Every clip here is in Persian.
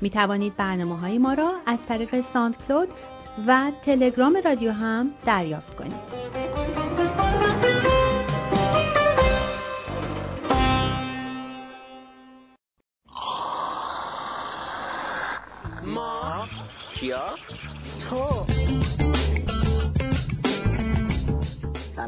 می توانید برنامه های ما را از طریق ساند کلود و تلگرام رادیو هم دریافت کنید.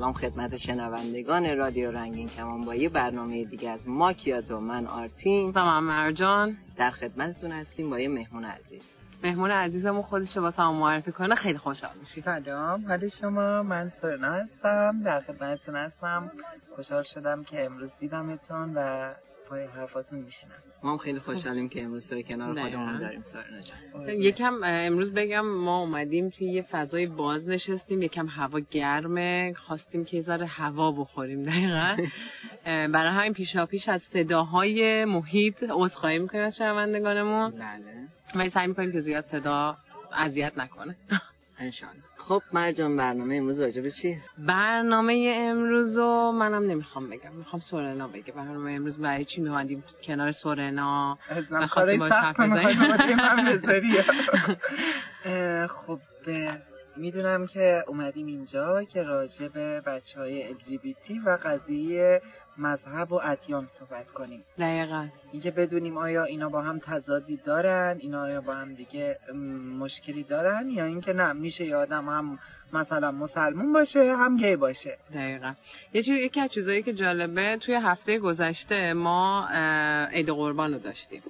سلام خدمت شنوندگان رادیو رنگین کمان با یه برنامه دیگه از ما تو من آرتین. و من مرجان در خدمتتون هستیم با یه مهمون عزیز. مهمون عزیزمون خودش واسه هم معرفی کنه خیلی خوشحال میشی. سلام حالی شما؟ من سرنا هستم. در خدمتتون هستم. خوشحال شدم که امروز دیدمتون و پای حرفاتون میشینم. ما هم خیلی خوشحالیم که امروز تو کنار خودمون داریم سارنا جان. یکم امروز بگم ما اومدیم توی یه فضای باز نشستیم یکم هوا گرمه خواستیم که ذره هوا بخوریم دقیقا. برای همین پیشا پیش از صداهای محیط عذرخواهی می‌کنیم از شنوندگانمون. بله. و سعی می‌کنیم که زیاد صدا اذیت نکنه. انشالله خب مرجان برنامه امروز راجع به چی؟ برنامه امروز رو منم نمی‌خوام بگم. می‌خوام سورنا بگه. برنامه امروز برای چی میومدیم کنار سورنا؟ بخواستیم باش حرف خب می‌دونم که اومدیم اینجا که راجع به بچه های LGBT و قضیه مذهب و ادیان صحبت کنیم. دقیقا. اینکه بدونیم آیا اینا با هم تضادی دارن اینا آیا با هم دیگه مشکلی دارن یا اینکه نه میشه یه آدم هم مثلا مسلمون باشه هم گی باشه. دقیقا. یه چیز یکی از چیزایی که جالبه توی هفته گذشته ما عید قربان رو داشتیم.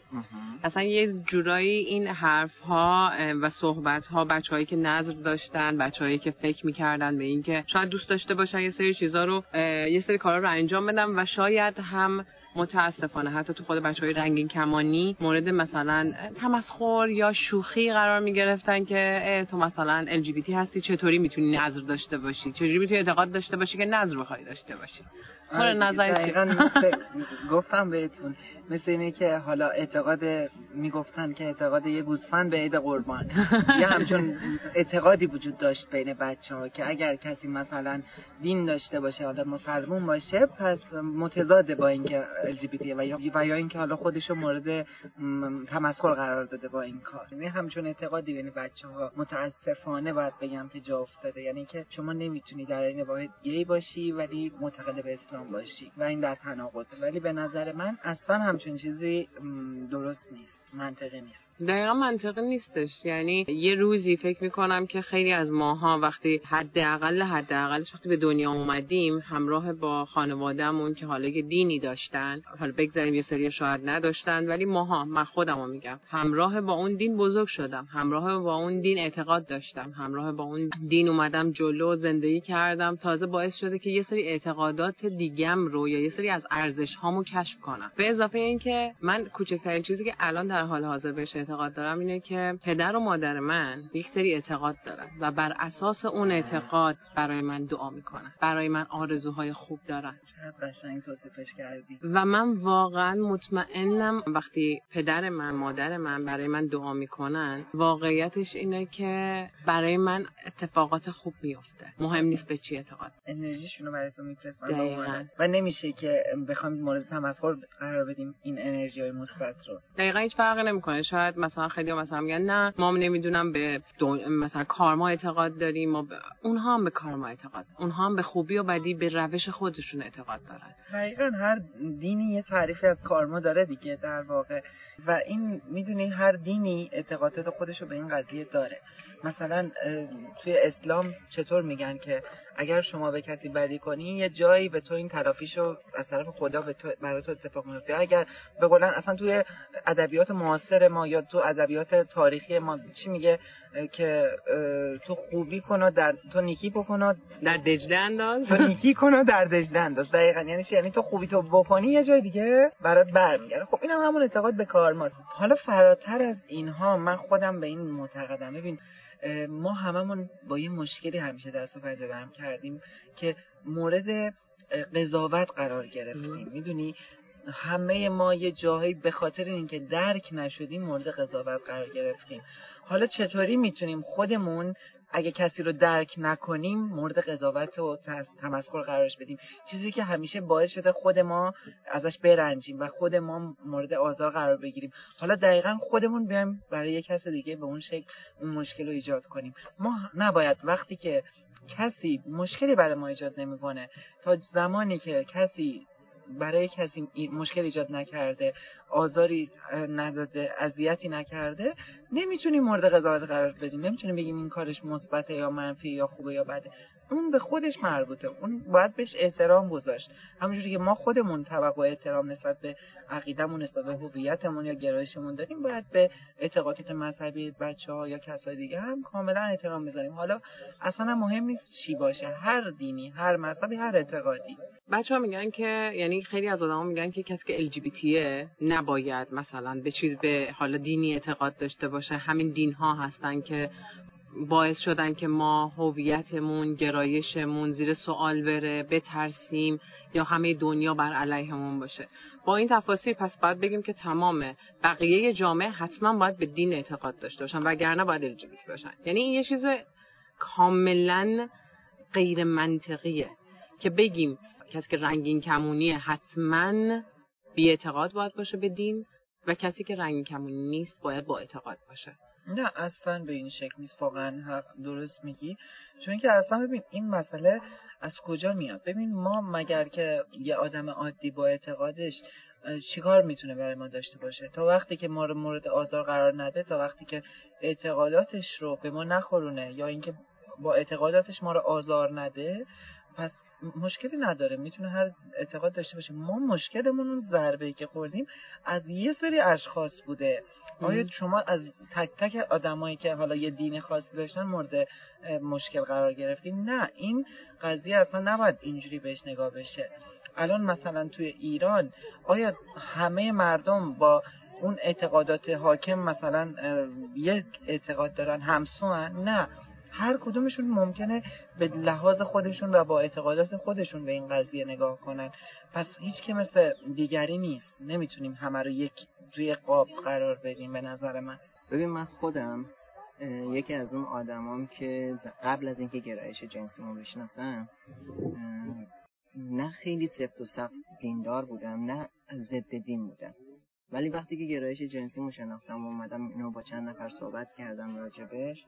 اصلا یه جورایی این حرف ها و صحبت ها بچههایی که نظر داشتن بچههایی که فکر می‌کردن به اینکه شاید دوست داشته باشن یه سری چیزا رو یه سری کارا رو انجام بدن و شاید هم متاسفانه حتی تو خود بچه های رنگین کمانی مورد مثلا تمسخر یا شوخی قرار می گرفتن که تو مثلا LGBT هستی چطوری می‌تونی نظر داشته باشی؟ چجوری می‌تونی اعتقاد داشته باشی که نظر بخوای داشته باشی؟ آره نظر گفتم بهتون مثل اینه که حالا اعتقاد می‌گفتن که اعتقاد یه گوسفند به عید قربان. یه همچون اعتقادی وجود داشت بین بچه ها که اگر کسی مثلا دین داشته باشه حالا مسلمون باشه پس متضاد با اینکه LGBT و یا و یا اینکه حالا خودشو مورد تمسخر قرار داده با این کار. یعنی همچون اعتقادی بین بچه ها متاسفانه باید بگم که جا افتاده. یعنی که شما نمی‌تونی در این واحد گی باشی ولی معتقد به اسلام باشی و این در تناقضه ولی به نظر من اصلا همچون چیزی درست نیست. منطقی نیست. دقیقا منطقی نیستش. یعنی یه روزی فکر می‌کنم که خیلی از ماها وقتی حداقل حداقلش وقتی به دنیا اومدیم همراه با خانوادهمون که حالا که دینی داشتن حالا بگذاریم یه سری شاید نداشتن ولی ماها من خودمو میگم همراه با اون دین بزرگ شدم همراه با اون دین اعتقاد داشتم همراه با اون دین اومدم جلو زندگی کردم تازه باعث شده که یه سری اعتقادات دیگم رو یا یه سری از ارزش هامو کشف کنم. به اضافه اینکه من کوچکترین چیزی که الان در حال حاضر بهش اعتقاد دارم اینه که پدر و مادر من یک سری اعتقاد دارن و بر اساس اون اعتقاد برای من دعا می‌کنن. برای من آرزوهای خوب دارن. قشنگ توصیفش کردی. و من واقعا مطمئنم وقتی پدر من مادر من برای من دعا می‌کنن واقعیتش اینه که برای من اتفاقات خوب میفته مهم نیست به چی اعتقاد. انرژیشونو برای تو میفرستن و نمیشه که بخوام مورد تمسخر قرار بدیم این انرژی های مثبت رو. دقیقا هیچ فرقی نمی‌کنه. شاید مثلا خیلی مثلا میگن نه ما نمی‌دونم به مثلا کارما اعتقاد داریم ما ب... اونها هم به کارما اعتقاد اونها هم به خوبی و بدی به روش خودشون اعتقاد دارن. دقیقا هر دینی یه تعریفی از کارما داره دیگه در واقع. و این می‌دونی هر دینی اعتقادات خودش رو به این قضیه داره. مثلا توی اسلام چطور میگن که اگر شما به کسی بدی کنی یه جایی به تو این تلافیشو از طرف خدا به تو برای تو اتفاق میفته. اگر به قولن اصلا توی ادبیات معاصر ما یا تو ادبیات تاریخی ما چی میگه؟ که تو خوبی کن در تو نیکی بکن در دجله انداز؟ تو نیکی کن در دجله انداز. دقیقاً. یعنی چی؟ یعنی تو خوبی تو بکنی یه جای دیگه برات برمیگرده. خب این هم همون اعتقاد به کار ماست حالا فراتر از اینها من خودم به این معتقدم. ببین ما هممون با یه مشکلی همیشه دست و پنجه گرم کردیم که مورد قضاوت قرار گرفتیم. می‌دونی؟ همه ما یه جاهایی به خاطر اینکه درک نشدیم مورد قضاوت قرار گرفتیم. حالا چطوری می‌تونیم خودمون اگه کسی رو درک نکنیم مورد قضاوت و تمسخر قرارش بدیم. چیزی که همیشه باعث شده خود ما ازش برنجیم و خود ما مورد آزار قرار بگیریم. حالا دقیقا خودمون بیایم برای یک کس دیگه به اون شکل اون مشکل رو ایجاد کنیم. ما نباید وقتی که کسی مشکلی برای ما ایجاد نمی‌کنه تا زمانی که کسی برای کسی مشکل ایجاد نکرده آزاری نداده اذیتی نکرده نمی‌تونیم مورد قضاوت قرار بدیم. نمی‌تونیم بگیم این کارش مثبته یا منفی یا خوبه یا بده. اون به خودش مربوطه. اون باید بهش احترام گذاشت. همونجوری که ما خودمون توقع احترام نسبت به عقیدمون نسبت به هویتمون یا گرایشمون داریم باید به اعتقادات مذهبی بچه ها یا کسای دیگه هم کاملا احترام بذاریم. حالا اصلا مهم نیست چی باشه. هر دینی هر مذهبی هر اعتقادی. بچه ها میگن که یعنی خیلی از آدما میگن که کسی که LGBTه نباید مثلا به چیز به حالا دینی اعتقاد داشته باشه. همین دین ها هستن که باعث شدن که ما هویتمون گرایشمون زیر سوال بره بترسیم یا همه دنیا بر علیهمون باشه. با این تفاصیل پس باید بگیم که تمام بقیه جامعه حتما باید به دین اعتقاد داشته باشن وگرنه باید الژیبیتی باشن. یعنی این یه چیز کاملا غیر منطقیه که بگیم کسی که رنگین کمونی حتما بی اعتقاد باید باشه به دین و کسی که رنگین کمونی نیست باید با اعتقاد باشه. نه اصلا به این شکل نیست. واقعا حق درست میگی. چون که اصلا ببین این مسئله از کجا میاد؟ ببین ما مگر که یه آدم عادی با اعتقادش چیکار می‌تونه برای ما داشته باشه؟ تا وقتی که ما رو مورد آزار قرار نده تا وقتی که اعتقاداتش رو به ما نخورونه یا اینکه با اعتقاداتش ما رو آزار نده پس مشکلی نداره. می‌تونه هر اعتقاد داشته باشه. ما مشکلمون اون ضربه که خوردیم از یه سری اشخاص بوده. آیا شما از تک تک آدمایی که حالا یه دین خاصی داشتن مورد مشکل قرار گرفتیم نه. این قضیه اصلا نباید اینجوری بهش نگاه بشه. الان مثلا توی ایران آیا همه مردم با اون اعتقادات حاکم مثلا یک اعتقاد دارن همسو نه. هر کدومشون ممکنه به لحاظ خودشون و با اعتقادات خودشون به این قضیه نگاه کنن. پس هیچ که مثل دیگری نیست. نمی‌تونیم همه رو یک توی قاب قرار بدیم به نظر من. ببین من خودم یکی از اون آدمام که قبل از اینکه گرایش جنسیمو بشناسم نه خیلی سفت و سخت دیندار بودم نه ضد دین بودم. ولی وقتی که گرایش جنسی مو شناختم و اومدم اینو با چند نفر صحبت کردم راجبش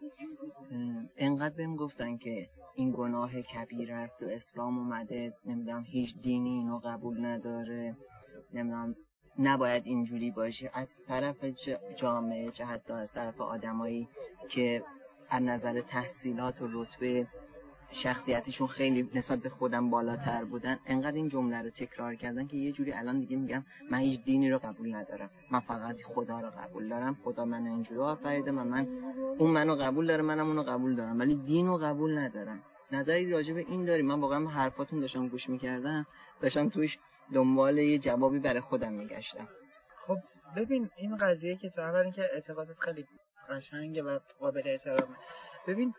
انقدر بهم گفتن که این گناه کبیر است و اسلام اومده نمی‌دونم هیچ دینی اینو قبول نداره نمی‌دونم نباید اینجوری باشه. از طرف جامعه چه حتی از طرف آدمایی که از نظر تحصیلات و رتبه شخصیتشون خیلی نسبت به خودم بالاتر بودن. انقدر این جمله رو تکرار کردن که یه جوری الان دیگه میگم من هیچ دینی رو قبول ندارم. من فقط خدا رو قبول دارم. خدا منو اینجوری آفریده و من اون منو قبول داره منم اونو قبول دارم. ولی دین رو قبول ندارم. نظری راجع به این داری من واقعا حرفاتون داشتم گوش می‌کردم. داشتم توش دنبال یه جوابی برای خودم میگشتم. خب ببین این قضیه که تو اول اینکه اعتقادت خیلی قشنگه و قابل احترامه. ببین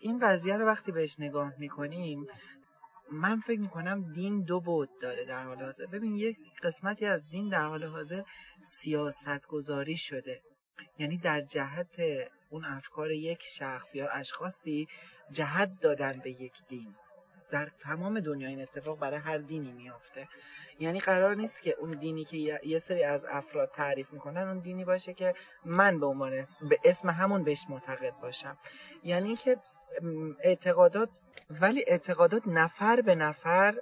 این قضیه رو وقتی بهش نگاه می‌کنیم من فکر می‌کنم دین دو بود داره در حال حاضر. ببین یک قسمتی از دین در حال حاضر سیاست گذاری شده. یعنی در جهت اون افکار یک شخص یا اشخاصی جهت دادن به یک دین. در تمام دنیا این اتفاق برای هر دینی میافته. یعنی قرار نیست که اون دینی که یه سری از افراد تعریف می‌کنن اون دینی باشه که من به عنوان به اسم همون بهش معتقد باشم. یعنی که اعتقادات ولی اعتقادات نفر به نفر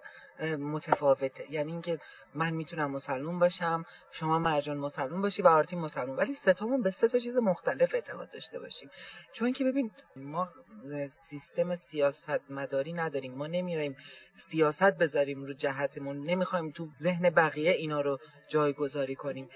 متفاوته. یعنی اینکه من می‌تونم مسلمون باشم شما مرجان مسلمون باشی و آرتین مسلمون. ولی ستامون به سه تا چیز مختلف اعتقاد داشته باشیم. چون که ببین ما سیستم سیاست مداری نداریم. ما نمیایم سیاست بذاریم رو جهتمون. نمی‌خوایم تو ذهن بقیه اینا رو جایگذاری کنیم.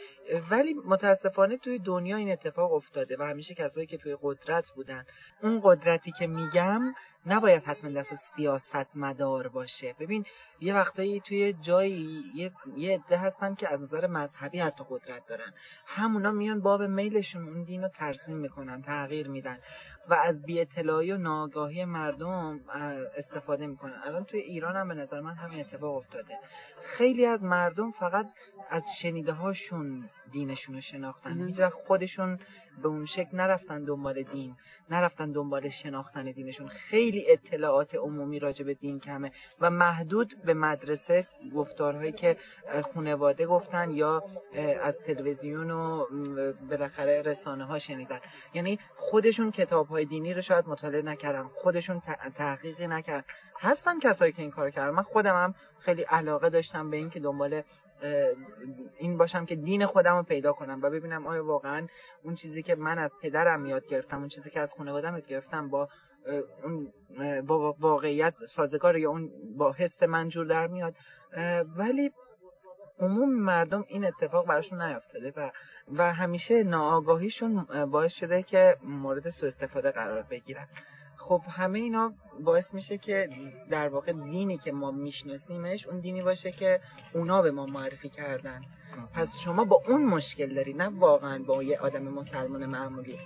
ولی متاسفانه توی دنیا این اتفاق افتاده و همیشه کسایی که توی قدرت بودن. اون قدرتی که میگم نباید حتما دست سیاست مدار باشه. ببین یه وقتایی توی جایی یه, یه عده هستن که از نظر مذهبی حتی قدرت دارن. همونا میان باب میلشون اون دین رو ترسیم می‌کنن تغییر میدن. و از بی و ناگاهی مردم استفاده می‌کنن. الان توی ایران هم به نظر من همین اتفاق افتاده. خیلی از مردم فقط از شنیده هاشون دینشون رو شناختن. هیچ خودشون به اون شکل نرفتن دنبال دین نرفتن دنبال شناختن دینشون. خیلی اطلاعات عمومی راجع به دین کمه و محدود به مدرسه گفتارهایی که خانواده گفتن یا از تلویزیون و بالاخره رسانه ها شنیدن. یعنی خودشون کتاب های دینی رو شاید مطالعه نکردن خودشون تحقیقی نکردن. هستن کسایی که این کار کردن. من خودم هم خیلی علاقه داشتم به اینکه دنبال این باشم که دین خودم رو پیدا کنم و ببینم آیا واقعا اون چیزی که من از پدرم یاد گرفتم اون چیزی که از خانوادم یاد گرفتم با اون با واقعیت سازگار یا اون با حس من جور در میاد. ولی عموم مردم این اتفاق براشون نیافتاده و و همیشه ناآگاهیشون باعث شده که مورد سوء استفاده قرار بگیرن. خب همه اینا باعث میشه که در واقع دینی که ما میشناسیمش اون دینی باشه که اونا به ما معرفی کردن. پس شما با اون مشکل داری نه واقعا با یه آدم مسلمان معمولی.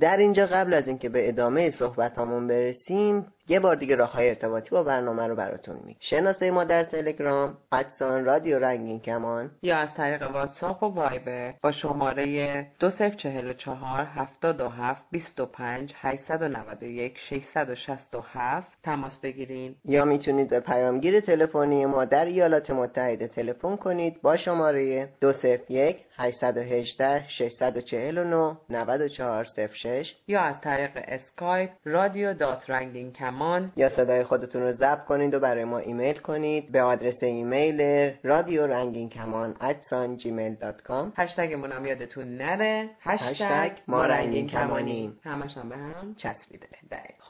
در اینجا قبل از اینکه به ادامه صحبت همون برسیم یه بار دیگه راه های ارتباطی با برنامه رو براتون میگم. شناسه ما در تلگرام ادسان رادیو رنگین کمان. یا از طریق واتساپ و وایبر با شماره 2044 727 25 891 667 تماس بگیرین. یا می‌تونید به پیامگیر تلفنی ما در ایالات متحده تلفن کنید با شماره 201 818 649 9406 یا از طریق اسکایپ رادیو dot رنگین کمان. یا صدای خودتون رو ضبط کنید و برای ما ایمیل کنید. به آدرس ایمیل رادیو رنگین کمان at sign جیمیل dot com هشتگمون هم یادتون نره. هشتگ ما رنگین کمانیم همش هم به هم چسبیده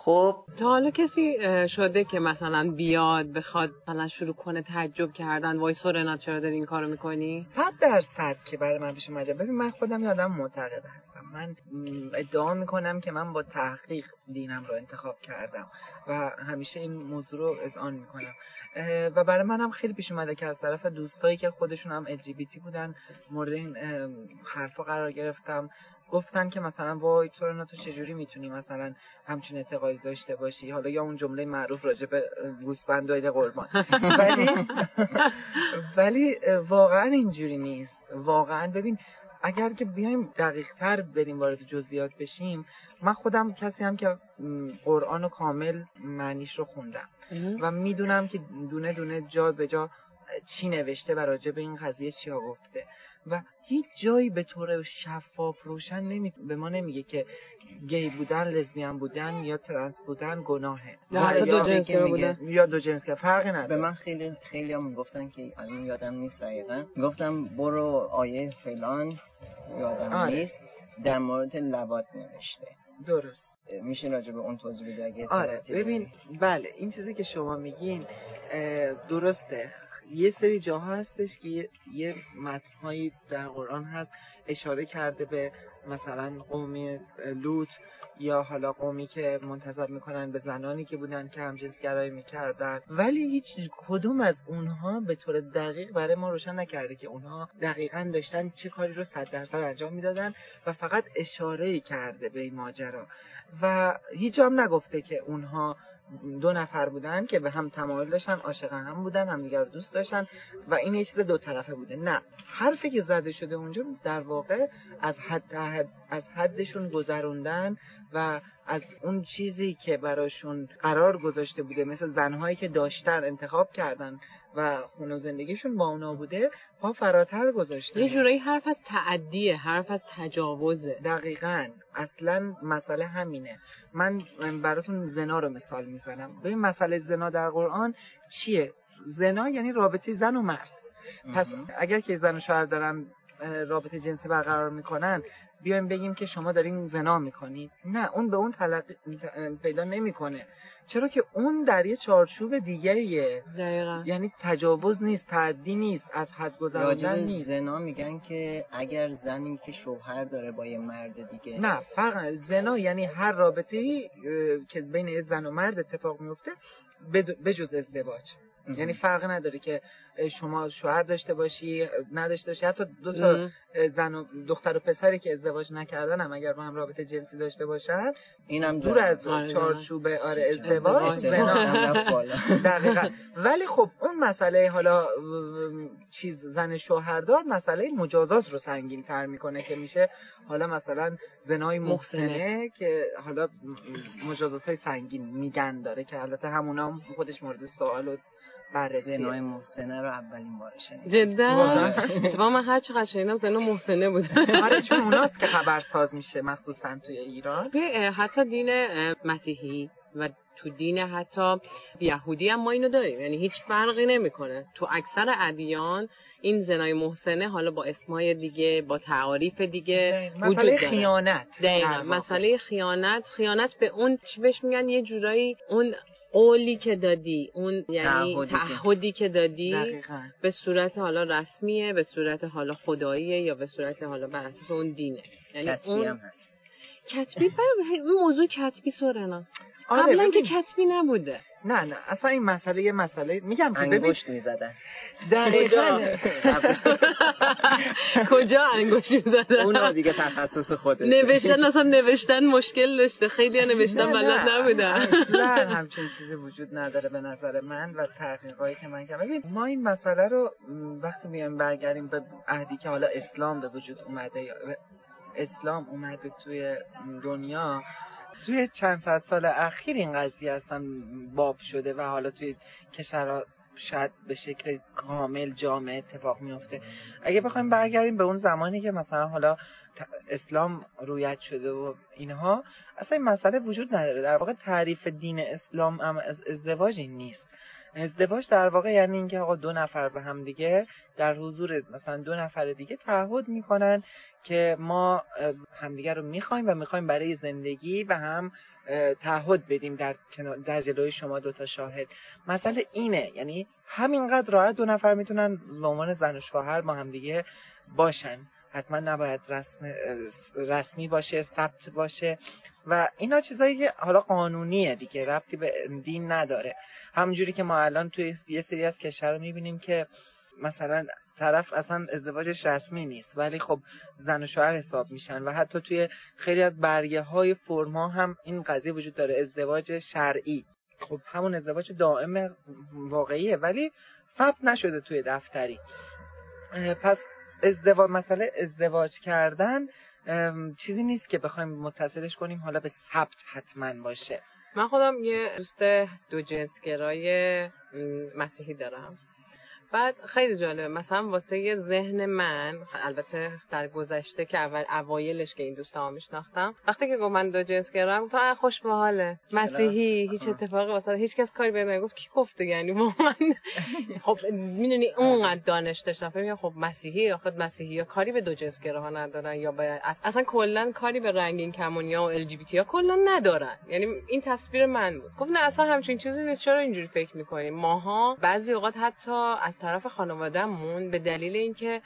خب. تا حالا کسی شده که مثلا بیاد بخواد مثلا شروع کنه تعجب کردن وای سورنا چرا داری این کارو می‌کنی؟ صد درصد که برای من پیش اومده. ببین من خودم یادم معتقد هستم. من ادعا می‌کنم که من با تحقیق دینم رو انتخاب کردم و همیشه این موضوع رو اذعان می‌کنم. و برای منم خیلی پیش اومده که از طرف دوستایی که خودشون هم LGBT بودن مورد این حرفا قرار گرفتم. گفتن که مثلا وای تو تو چجوری می‌تونی مثلا همچین اعتقادی داشته باشی؟ حالا یا اون جمله معروف راجع به گوسفند و قربان. ولی ولی واقعا اینجوری نیست. واقعا ببین اگر که بیایم دقیق تر بریم وارد جزئیات بشیم من خودم کسی هم که قرآن و کامل معنیش رو خوندم. و می‌دونم که دونه دونه جا به جا چی نوشته و راجع به این قضیه چیا گفته و هیچ جایی به طور شفاف روشن نمی... به ما نمیگه که گی بودن لزبیان بودن یا ترنس بودن گناهه. یا دو جنس بودن. یا دو جنس فرقی نداره. به من خیلی خیلی هم گفتن که الان یادم نیست دقیقا. گفتم برو آیه فلان یادم آره. نیست در مورد لبات نوشته. درست. میشه راجع به اون توضیح بده آره. ببین بله این چیزی که شما میگین درسته. یه سری جاها هستش که یه, متنهایی در قرآن هست اشاره کرده به مثلا قومی لوط یا حالا قومی که منتظر می‌کنن به زنانی که بودن که همجنسگرایی می‌کردن. ولی هیچ کدوم از اونها به طور دقیق برای ما روشن نکرده که اونها دقیقا داشتن چه کاری رو صد درصد انجام می‌دادن و فقط اشاره کرده به این ماجرا. و هیچ هم نگفته که اونها دو نفر بودن که به هم تمایل داشتن عاشق هم بودن هم دیگر دوست داشتن و این یه چیز دو طرفه بوده. نه حرفی که زده شده اونجا در واقع از حد از حدشون گذروندن و از اون چیزی که براشون قرار گذاشته بوده مثل زنهایی که داشتن انتخاب کردن و خونه زندگیشون با اونا بوده پا فراتر گذاشتن یه جورایی حرف از تعدیه حرف از تجاوزه. دقیقا. اصلا مسئله همینه. من براتون زنا رو مثال می‌زنم. ببین مسئله زنا در قرآن چیه؟ زنا یعنی رابطه زن و مرد. پس اگر که زن و شوهر دارن رابطه جنسی برقرار می‌کنن بیایم بگیم که شما دارین زنا می‌کنید. نه اون به اون تلقی پیدا نمی‌کنه. چرا که اون در یه چارچوب دیگریه دقیقا. یعنی تجاوز نیست تعدی نیست از حد گذراندن نیست. زنا میگن که اگر زنی که شوهر داره با یه مرد دیگه. نه فرق زنا یعنی هر رابطه ای که بین یه زن و مرد اتفاق میفته بجز ازدواج. یعنی فرق نداره که شما شوهر داشته باشی نداشته باشی. حتی دو تا زن و دختر و پسری که ازدواج نکردن هم اگر با هم رابطه جنسی داشته باشن اینم دور از آره. چارچوب آره. ازدواج زنا دقیقا. ولی خب اون مسئله حالا چیز زن شوهردار مسئله مجازات رو سنگین تر می‌کنه که میشه حالا مثلا زنای محسنه که حالا مجازات های سنگین میگن داره که البته همونا هم خودش مورد سوال و بررسی زنای محسنه رو اولین بار شنیدم. جدا؟ اتفاقا من هر چقدر شنیدم زنا محسنه بود. آره چون اوناست که خبرساز میشه مخصوصا توی ایران. حتی دین مسیحی و تو دین حتی یهودی هم ما اینو داریم. یعنی هیچ فرقی نمی‌کنه. تو اکثر ادیان این زنای محسنه حالا با اسمای دیگه با تعاریف دیگه وجود داره. خیانت دقیقا. مسئله خیانت. خیانت به اون چی بهش میگن یه جورایی اون قولی که دادی. اون یعنی تعهدی که دادی دقیقا. به صورت حالا رسمیه به صورت حالا خداییه یا به صورت حالا بر اساس اون دینه. یعنی اون هم هست. کتبی این موضوع کتبی سورنا. آره قبلا که کتبی نبوده. نه نه اصلا این مسئله یه مسئله میگم که ببین انگشت می‌زدن. دقیقاً کجا؟ انگشت می‌زدن؟ اونا دیگه تخصص خوده نوشتن اصلا نوشتن مشکل داشته خیلی نوشتن بلد نبودن. اصلا همچین چیزی وجود نداره به نظر من و تحقیقاتی که من کردم. ببین ما این مسئله رو وقتی میایم برگردیم به عهدی که حالا اسلام به وجود اومده یا اسلام اومده توی دنیا توی چند صد سال اخیر این قضیه اصلا باب شده و حالا توی کشورها شاید به شکل کامل جامع اتفاق میفته اگه بخوایم برگردیم به اون زمانی که مثلا حالا اسلام رویت شده و اینها اصلا این مسئله وجود نداره. در واقع تعریف دین اسلام هم از ازدواج این نیست. ازدواج در واقع یعنی اینکه آقا دو نفر به هم دیگه در حضور مثلا دو نفر دیگه تعهد می‌کنن که ما همدیگه رو می‌خوایم و می‌خوایم برای زندگی و هم تعهد بدیم در در جلوی شما دو تا شاهد. مسئله اینه یعنی همینقدر راحت دو نفر می‌تونن به عنوان زن و شوهر با همدیگه باشن. حتما نباید رسم رسمی باشه ثبت باشه. و اینا چیزایی که حالا قانونیه دیگه ربطی به دین نداره. همونجوری که ما الان توی یه سری از کشور رو می‌بینیم که مثلا طرف اصلا ازدواجش رسمی نیست ولی خب زن و شوهر حساب میشن و حتی توی خیلی از برگه های فرما هم این قضیه وجود داره ازدواج شرعی. خب همون ازدواج دائم واقعیه ولی ثبت نشده توی دفتری. پس ازدواج مسئله ازدواج کردن چیزی نیست که بخوایم متصلش کنیم حالا به ثبت حتما باشه. من خودم یه دوست دو جنسگرای مسیحی دارم. بعد خیلی جالبه. مثلا واسه یه ذهن من البته در گذشته که اول اوایلش که این دوستا میشناختم وقتی که گفت من دو جنس گرام تو خوش به حاله مسیحی هیچ اتفاقی واسه هیچ کس کاری به گفت کی گفته؟ یعنی من خب می‌دونی اونقدر دانش داشتم. فکر خب مسیحی یا خود مسیحی یا کاری به دو جنس ها ندارن یا به اصلا کلا کاری به رنگین کمونیا و ال جی بی تی ها کلا ندارن. یعنی این تصویر من بود. گفت نه اصلا همچین چیزی نیست. چرا اینجوری فکر می‌کنیم ماها بعضی اوقات حتی از طرف خانوادهمون به دلیل اینکه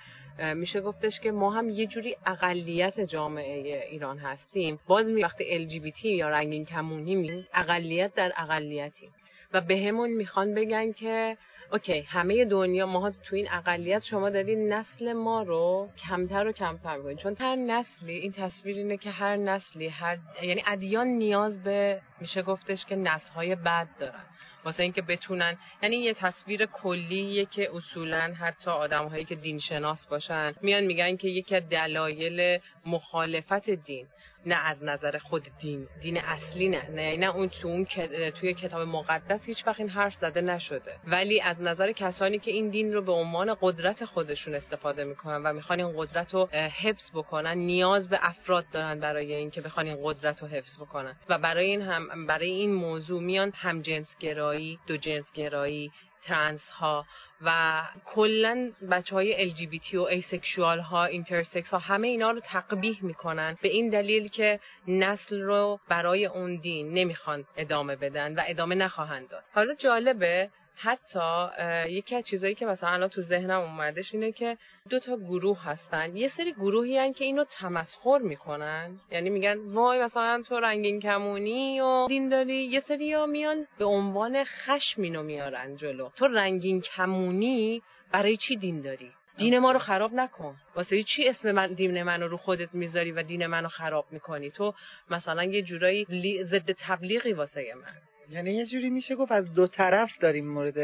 میشه گفتش که ما هم یه جوری اقلیت جامعه ایران هستیم. باز می وقتی LGBT یا رنگین کمونی می اقلیت در اقلیتیم. و بهمون می‌خوان بگن که اوکی همه دنیا ما تو این اقلیت شما دارین نسل ما رو کمتر و کمتر می‌کنین چون هر نسلی این تصویر اینه که هر نسلی هر یعنی ادیان نیاز به میشه گفتش که نسل های بد دارن. واسه اینکه بتونن یعنی یه تصویر کلیه که اصولا حتی آدمهایی که دین شناس باشن میان میگن که یکی از دلایل مخالفت دین. نه از نظر خود دین دین اصلی نه. نه نه اون تو اون توی کتاب مقدس هیچ وقت این حرف زده نشده. ولی از نظر کسانی که این دین رو به عنوان قدرت خودشون استفاده می‌کنن و می‌خوان این قدرت رو حفظ بکنن نیاز به افراد دارن برای اینکه بخوان این قدرت رو حفظ بکنن. و برای این هم برای این موضوع میان هم گرایی دو جنس گرایی ترنس ها و کلا بچه های LGBT و asexual ها intersex ها همه اینا رو تقبیح می‌کنن به این دلیل که نسل رو برای اون دین نمی‌خوان ادامه بدن و ادامه نخواهند داد. حالا جالبه حتی یکی از چیزایی که مثلا الان تو ذهنم اومدش اینه که دو تا گروه هستن. یه سری گروهی هن که اینو تمسخر می‌کنن. یعنی میگن وای مثلا تو رنگین کمونی و دین داری. یه سری ها میان به عنوان خشم اینو میارن جلو. تو رنگین کمونی برای چی دین داری؟ دین ما رو خراب نکن. واسه چی اسم من دین منو رو خودت می‌ذاری و دین منو خراب می‌کنی؟ تو مثلا یه جورایی ضد تبلیغی واسه من. یعنی یه جوری میشه گفت از دو طرف داریم مورد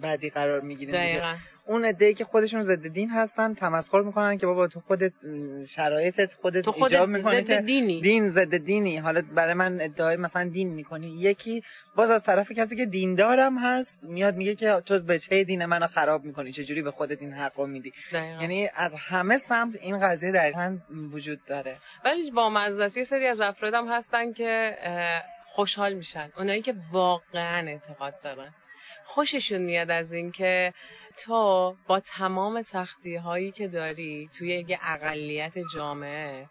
بعدی قرار می‌گیریم دقیقا. اون عده که خودشون ضد دین هستن تمسخر می‌کنن که بابا تو خودت شرایطت خودت تو خودت ایجاب می‌کنه که دینی. دین ضد دینی. حالا برای من ادعای مثلا دین می‌کنی. یکی باز از طرف کسی که دیندارم هست میاد میگه که تو به چه دین منو خراب می‌کنی؟ چه جوری به خودت این حقو میدی؟ یعنی از همه سمت این قضیه دقیقا وجود داره. ولی با مزدست یه سری از افرادم هستن که خوشحال میشن. اونایی که واقعا اعتقاد دارن. خوششون میاد از اینکه تو با تمام سختی هایی که داری توی یه اقلیت جامعه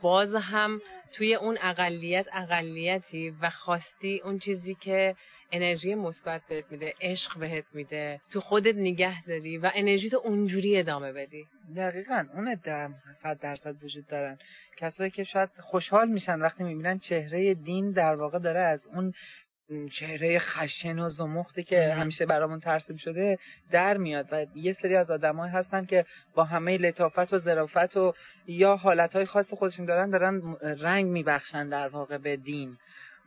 باز هم توی اون اقلیت اقلیتی و خواستی اون چیزی که انرژی مثبت بهت میده عشق بهت میده تو خودت نگه داری و انرژی تو اونجوری ادامه بدی. دقیقا اون ادام صد درصد وجود دارن. کسایی که شاید خوشحال میشن وقتی می‌بینن چهره دین در واقع داره از اون چهره خشن و زمختی که همیشه برامون ترسیم شده در میاد و یه سری از آدمایی هستن که با همه لطافت و ظرافت و یا حالتهای خاص خودشون دارن دارن رنگ میبخشن در واقع به دین.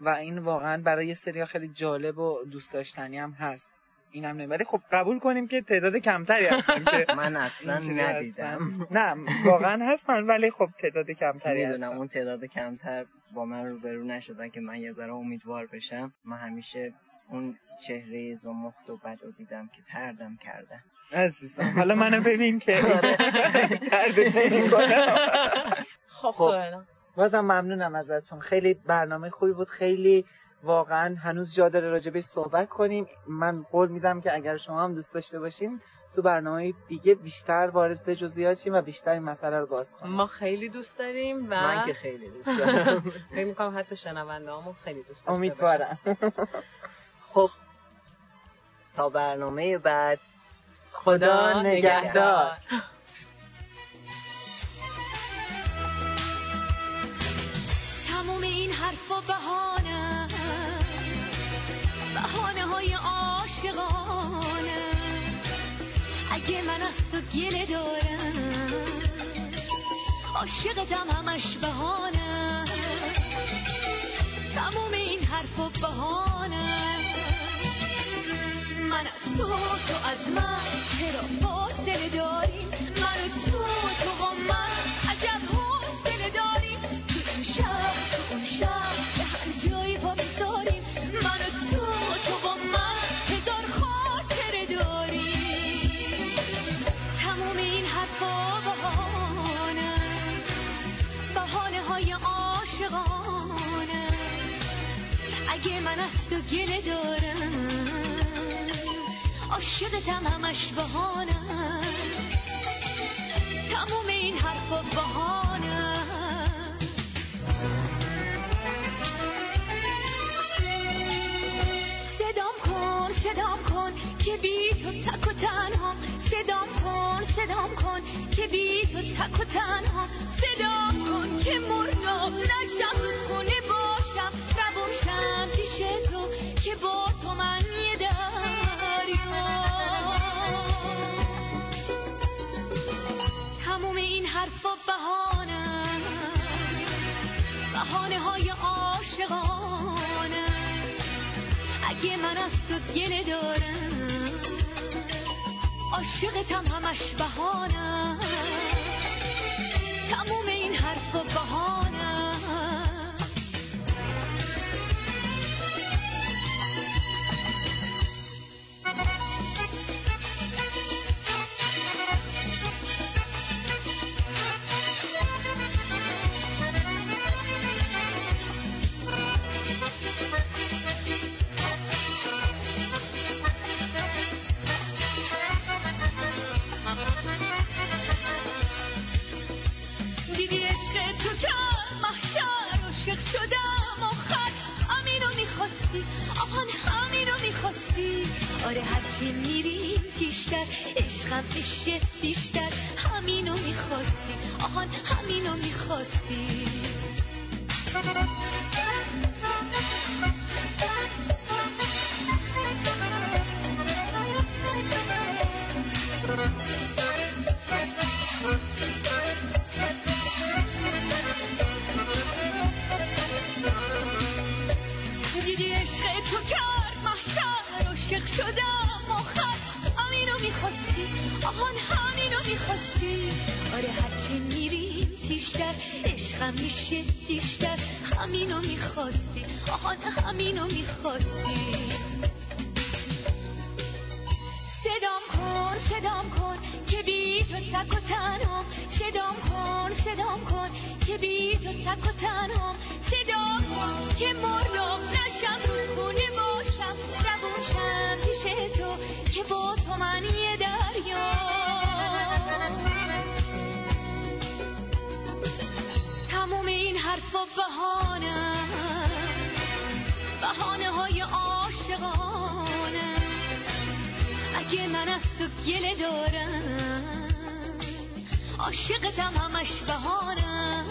و این واقعا برای یه سری خیلی جالب و دوست داشتنی هم هست. اینم نه. ولی خب قبول کنیم که تعداد کمتری هستن که من اصلا ندیدم. نه واقعا هستن ولی خب تعداد کمتری می‌دونم اون تعداد کمتر با من روبرو نشدن که من یه ذره امیدوار بشم. من همیشه اون چهره زمخت و بد و دیدم که تردم کردن. عزیزم حالا منو ببین که آره. خب, خب. بازم ممنونم ازتون. خیلی برنامه خوبی بود. خیلی واقعا هنوز جا داره راجبش صحبت کنیم. من قول میدم که اگر شما هم دوست داشته باشین تو برنامه دیگه بیشتر وارد جزئیات شیم و بیشتر این مسئله رو باز کنیم. ما خیلی دوست داریم و من که خیلی دوست دارم. فکر می‌کنم حتی شنونده‌هامون خیلی دوست داشته امیدوارم. خب. تا برنامه بعد. خدا نگهدار. بهانه. بهانه های عاشقانه اگه من از تو گله دارم. عاشقتم همش بهانه تموم این حرف و بهانه من. از تو تو از من؟ چرا فاصله داریم من و تو تو و من. عجب عاشقتم همش بهانه. تموم این حرفا بهانه. صدام کن صدام کن که بی تو تک و تنها. صدام کن صدام کن که بی تو تک و تنها. بهانه های عاشقانه اگه من از تو گله دارم عاشقتم همش بهانم. تموم عشقم میشه بیشتر. همینو می‌خواستی. آهان همینو می‌خواستی. حرفا بهانه بهانه های عاشقانه. اگه من از تو گله دارم عاشقتم همش بهانه.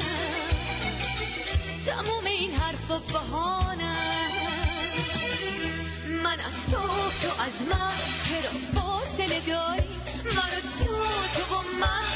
تموم این حرف و بهانه. من از تو تو از من چرا فاصله داری؟ من و تو تو و من.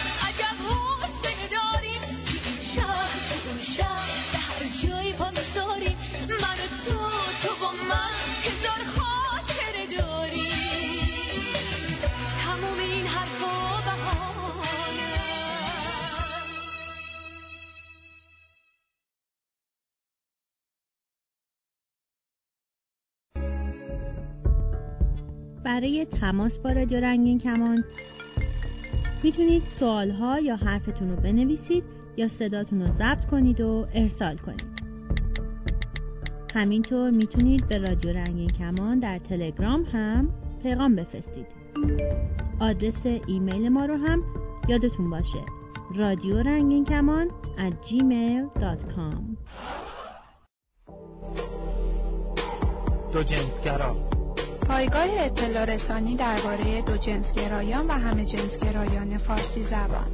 برای تماس با رادیو رنگین کمان. می‌تونید سوالها یا حرفتون رو بنویسید یا صداتون رو ضبط کنید و ارسال کنید. همینطور می‌تونید به رادیو رنگین کمان در تلگرام هم پیغام بفرستید. آدرس ایمیل ما رو هم یادتون باشه. رادیو رنگین کمان at gmail.com دو پایگاه اطلاع رسانی درباره دو جنسگرایان و همه جنسگرایان فارسی زبان.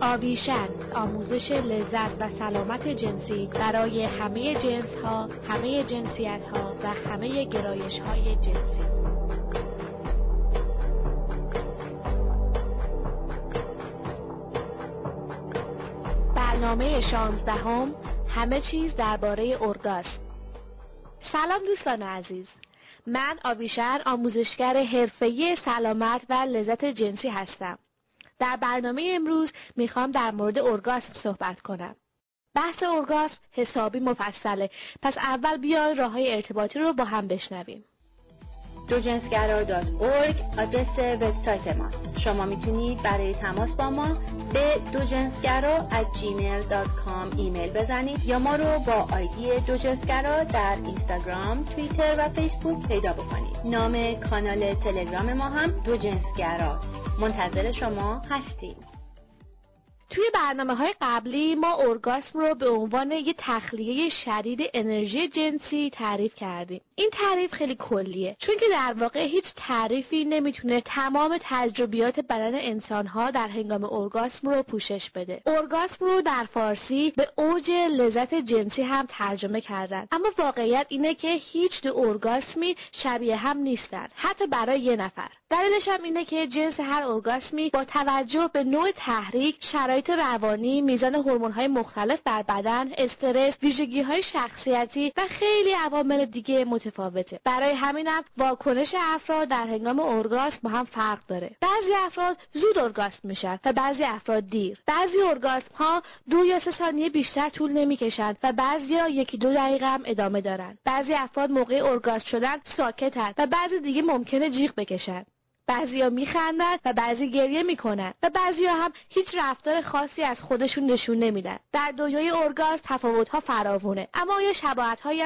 آویشن آموزش لذت و سلامت جنسی برای همه جنس ها، همه جنسیت ها و همه گرایش های جنسی. برنامه شانزدهم همه چیز درباره ارگاسم سلام دوستان عزیز. من آویشن آموزشگر حرفه‌ای سلامت و لذت جنسی هستم. در برنامه امروز می‌خوام در مورد ارگاسم صحبت کنم. بحث ارگاسم حسابی مفصله. پس اول بیاین راه های ارتباطی رو با هم بشنویم. دوجنسگرا.org آدرس وبسایت ماست شما می‌تونید برای تماس با ما به دوجنسگرا gmail.com ایمیل بزنید یا ما رو با آیدی دوجنسگرا در اینستاگرام، توییتر و فیسبوک پیدا بکنید. نام کانال تلگرام ما هم دوجنسگراست. منتظر شما هستیم. توی برنامه های قبلی ما ارگاسم رو به عنوان یه تخلیه شدید انرژی جنسی تعریف کردیم. این تعریف خیلی کلیه چون که در واقع هیچ تعریفی نمی‌تونه تمام تجربیات بدن انسانها در هنگام ارگاسم رو پوشش بده. ارگاسم رو در فارسی به اوج لذت جنسی هم ترجمه کردن. اما واقعیت اینه که هیچ دو ارگاسمی شبیه هم نیستن. حتی برای یه نفر. دلیلش هم اینه که جنس هر ارگاسمی با توجه به نوع تحریک شرایط روانی میزان هورمون‌های مختلف در بدن استرس ویژگی‌های شخصیتی و خیلی عوامل دیگه متفاوته. برای همینم واکنش افراد در هنگام اورگاسم با هم فرق داره. بعضی افراد زود اورگاسم میشن و بعضی افراد دیر. بعضی اورگاسم ها دو یا سه ثانیه بیشتر طول نمی‌کشن و بعضیا یکی دو دقیقه هم ادامه دارن. بعضی افراد موقع اورگاسم شدن ساکتن و بعضی دیگه ممکنه جیغ بکشن. بعضیا میخندن و بعضی گریه می‌کنن و بعضیا هم هیچ رفتار خاصی از خودشون نشون نمیدن. در دنیای اورگاسم تفاوتها فراوونه اما آیا شباهتهایی هم